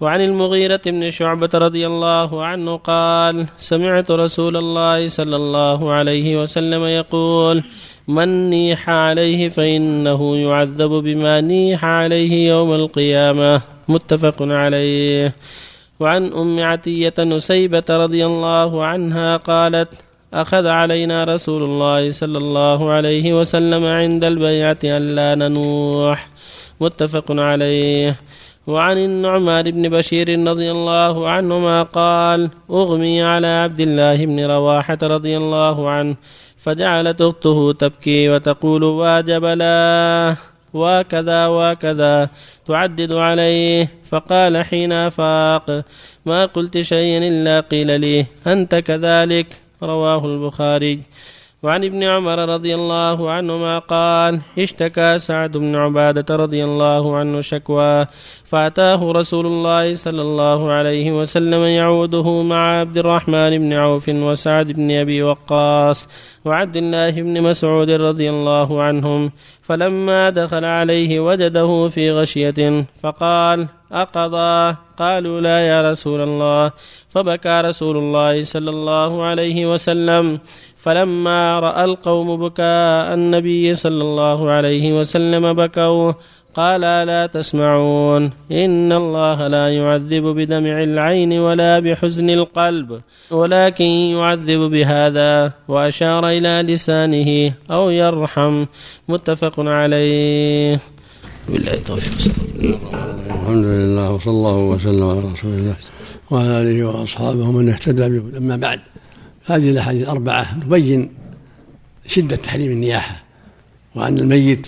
وعن المغيرة بن شعبة رضي الله عنه قال سمعت رسول الله صلى الله عليه وسلم يقول من نيح عليه فإنه يعذب بما نيح عليه يوم القيامة متفق عليه. وعن أم عتية نسيبة رضي الله عنها قالت أخذ علينا رسول الله صلى الله عليه وسلم عند البيعة ألا ننوح متفق عليه. وعن النعمان بن بشير رضي الله عنهما قال أغمي على عبد الله بن رواحة رضي الله عنه فجعلت أخته تبكي وتقول واجب لا. وكذا وكذا تعدد عليه. فقال حين أفاق ما قلت شيئا إلا قيل لي أنت كذلك. رواه البخاري. وعن ابن عمر رضي الله عنهما قال اشتكى سعد بن عبادة رضي الله عنه شكوى فأتاه رسول الله صلى الله عليه وسلم يعوده مع عبد الرحمن بن عوف وسعد بن أبي وقاص وعبد الله بن مسعود رضي الله عنهم فلما دخل عليه وجده في غشية فقال أقضى. قالوا لا يا رسول الله. فبكى رسول الله صلى الله عليه وسلم. فلما رأى القوم بكاء النبي صلى الله عليه وسلم بكوا. قال لا تسمعون. إن الله لا يعذب بدمع العين ولا بحزن القلب. ولكن يعذب بهذا. وأشار إلى لسانه أو يرحم. متفق عليه. بالله التوفيق الحمد لله وصلى الله وسلم على رسول الله وعلى آله وأصحابه ومن اهتدى به. أما بعد هذه الأحاديث الأربعة تبين شدة تحريم النياحة وأن الميت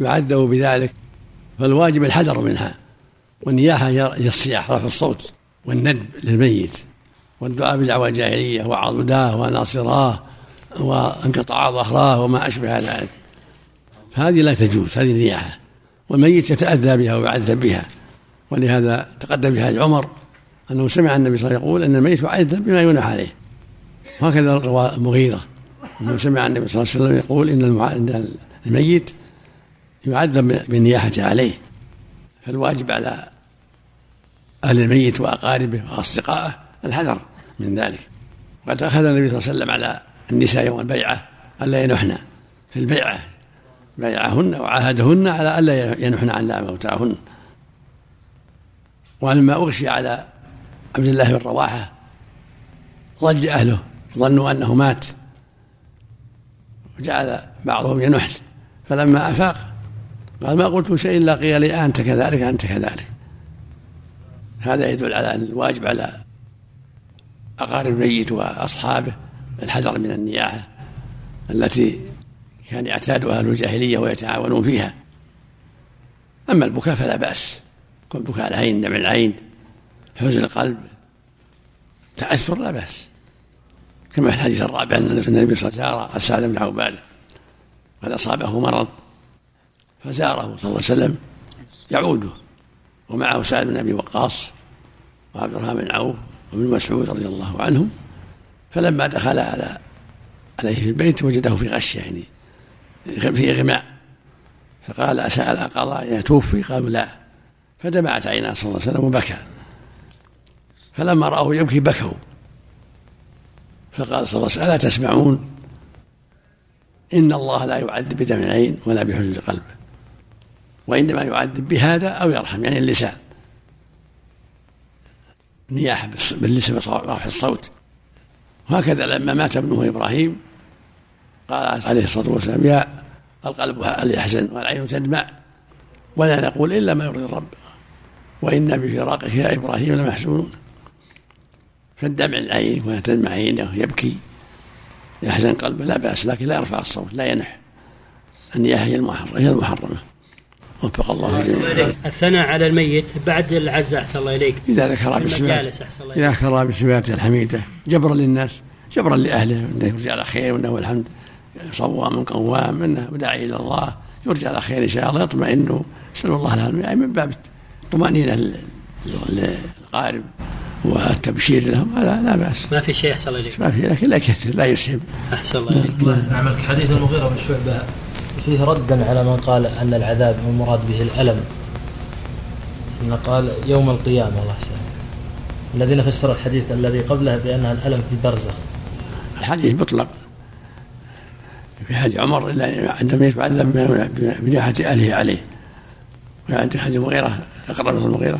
يعذب بذلك فالواجب الحذر منها. والنياحة هي الصياح رفع الصوت والندب للميت والدعاء بدعوى الجاهلية وعضداه وناصراه وانقطاع ظهراه وما أشبه ذلك. هذه لا تجوز هذه النياحه والميت يتأذى بها ويعذب بها. ولهذا تقدم في حديث عمر أنه سمع النبي صلى الله عليه وسلم يقول إن الميت يعذب بما ينح عليه. وهكذا روى المغيرة أنه سمع النبي صلى الله عليه وسلم يقول إن الميت يعذب بالنياحة عليه. فالواجب على أهل الميت وأقاربه وأصدقائه الحذر من ذلك. وقد أخذ النبي صلى الله عليه وسلم على النساء يوم البيعة ألا ينحن في البيعة. بايعهن وعاهدهن على ألا ينحن عن موتاهن. ولما أغشي على عبد الله بن رواحة ضج أهله ظنوا أنه مات. وجعل بعضهم ينحل. فلما أفاق قال ما قلت شيء إلا قيل لي أنت كذلك أنت كذلك. هذا يدل على أن الواجب على أقارب الميت وأصحابه الحذر من النياحة التي كان يعتادها أهل الجاهلية ويتعاونون فيها. أما البكاء فلا بأس. بكاء العين دمع العين حزن القلب. تأثر لا بأس. كما في الحديث الرابع أن النبي صلى الله عليه وسلم سعد بن عباده قد أصابه مرض. فزاره صلى الله عليه وسلم يعوده. ومعه سعد بن أبي وقاص وعبد الرحمن بن عوف وابن مسعود رضي الله عنهم. فلما دخل على عليه في البيت وجده في غشه يعني. في غماء فقال أسأل قضاء توفي؟ قالوا لا. فدمعت عيناه صلى الله عليه وسلم وبكى. فلما رأوه يبكي بكوا. فقال صلى الله عليه وسلم ألا تسمعون؟ إن الله لا يعذب بدمع العين ولا بحزن القلب. وإنما يعذب بهذا أو يرحم يعني اللسان. نياحة باللسان ورفع الصوت. وهكذا لما مات ابنه إبراهيم قال عليه الصلاة والسلام يا القلب يحزن؟ والعين تدمع. ولا نقول إلا ما يرضي الرب. وإنا بفراقك يا إبراهيم لمحزونون فالدمع العين وتدمع عينه يبكي يحزن قلبه لا بأس لكن لا يرفع الصوت لا ينح. النياحة هي المحرمة هي المحرمة. وفق الله جميعا. الثناء على الميت بعد العزاء أحسن الله إليك. إذا ذكر بصفات إذا ذكر بصفاته الحميدة جبرا للناس جبرا لأهله أنه يرجع على خير وأنه الحمد. صوام قوام أنه داعي إلى الله. يرجع على خير إن شاء الله يطمئن. نسأل الله العافية. يعني من باب الطمأنينة للقارب والتبشير لهم لا, لا بأس. ما في شيء احسن إليك؟ ما في لكن لا يكثر لا يسحب أحسن الله إليك. الله يسلمك حديث المغيرة بن شعبة فيه ردا على من قال أن العذاب المراد به الألم. أنه قال يوم القيامة الله يسلمك الذين فسروا الحديث الذي قبله بأنها الألم في البرزخ. الحديث مطلق. في حديث عمر عندما يتعلم بنياحة أهله عليه. وعند حديث المغيرة أقرب من المغيرة.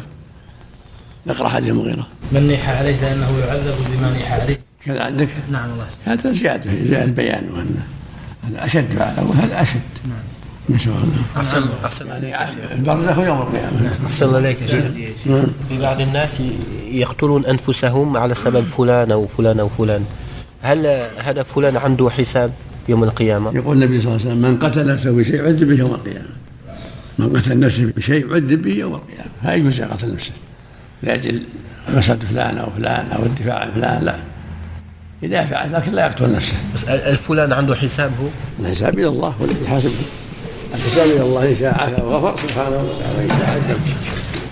نقرأ حديث المغيرة. من نيح عليه فإنه يعذب بما نيح عليه. كذا عندك؟ نعم الله هذا زيادة زيادة بيان وأن هذا أشد وهذا أشد. نعم. ما شاء الله. أحسن أحسن يعني البرزخ يوم القيامة. أحسن الله عليك نعم. في بعض الناس يقتلون أنفسهم على سبب فلان أو فلان أو فلان. هل هذا فلان عنده حساب؟ يوم القيامة؟ يقول النبي صلى الله عليه وسلم من قتل نفسه بشيء عذب به يوم القيامة. من قتل نفسه بشيء عذب به يوم القيامة. لا يجوز قتل نفسه. لأجل مسألة فلان أو فلان أو الدفاع عن فلان لا. يدافع لكن لا يقتل نفسه. بس الفلان عنده حساب هو؟ الحساب إلى الله والذي يحاسبه الحساب إلى الله إن شاء عفا وغفر سبحانه وتعالى. وإن شاء عذب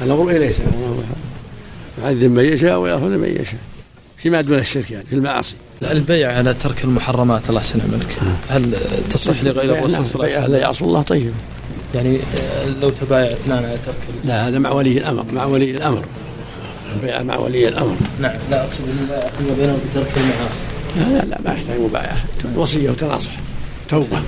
الأمر إليه سبحانه يعذب من يشاء ويغفر لمن يشاء. فيما دون الشرك يعني في المعاصي. البيع على ترك المحرمات الله يسلم منك هل تصح لغير الرسول صلى الله عليه لا وسلم؟ يعصي الله طيب. يعني لو تبايع اثنان على ترك لا هذا مع ولي الأمر مع ولي الأمر. البيع مع ولي الأمر. نعم لا أقصد إن فيما بينهم بترك المعاصي. لا لا لا ما يحتاج مبايعة. وصية وتناصح. توبة.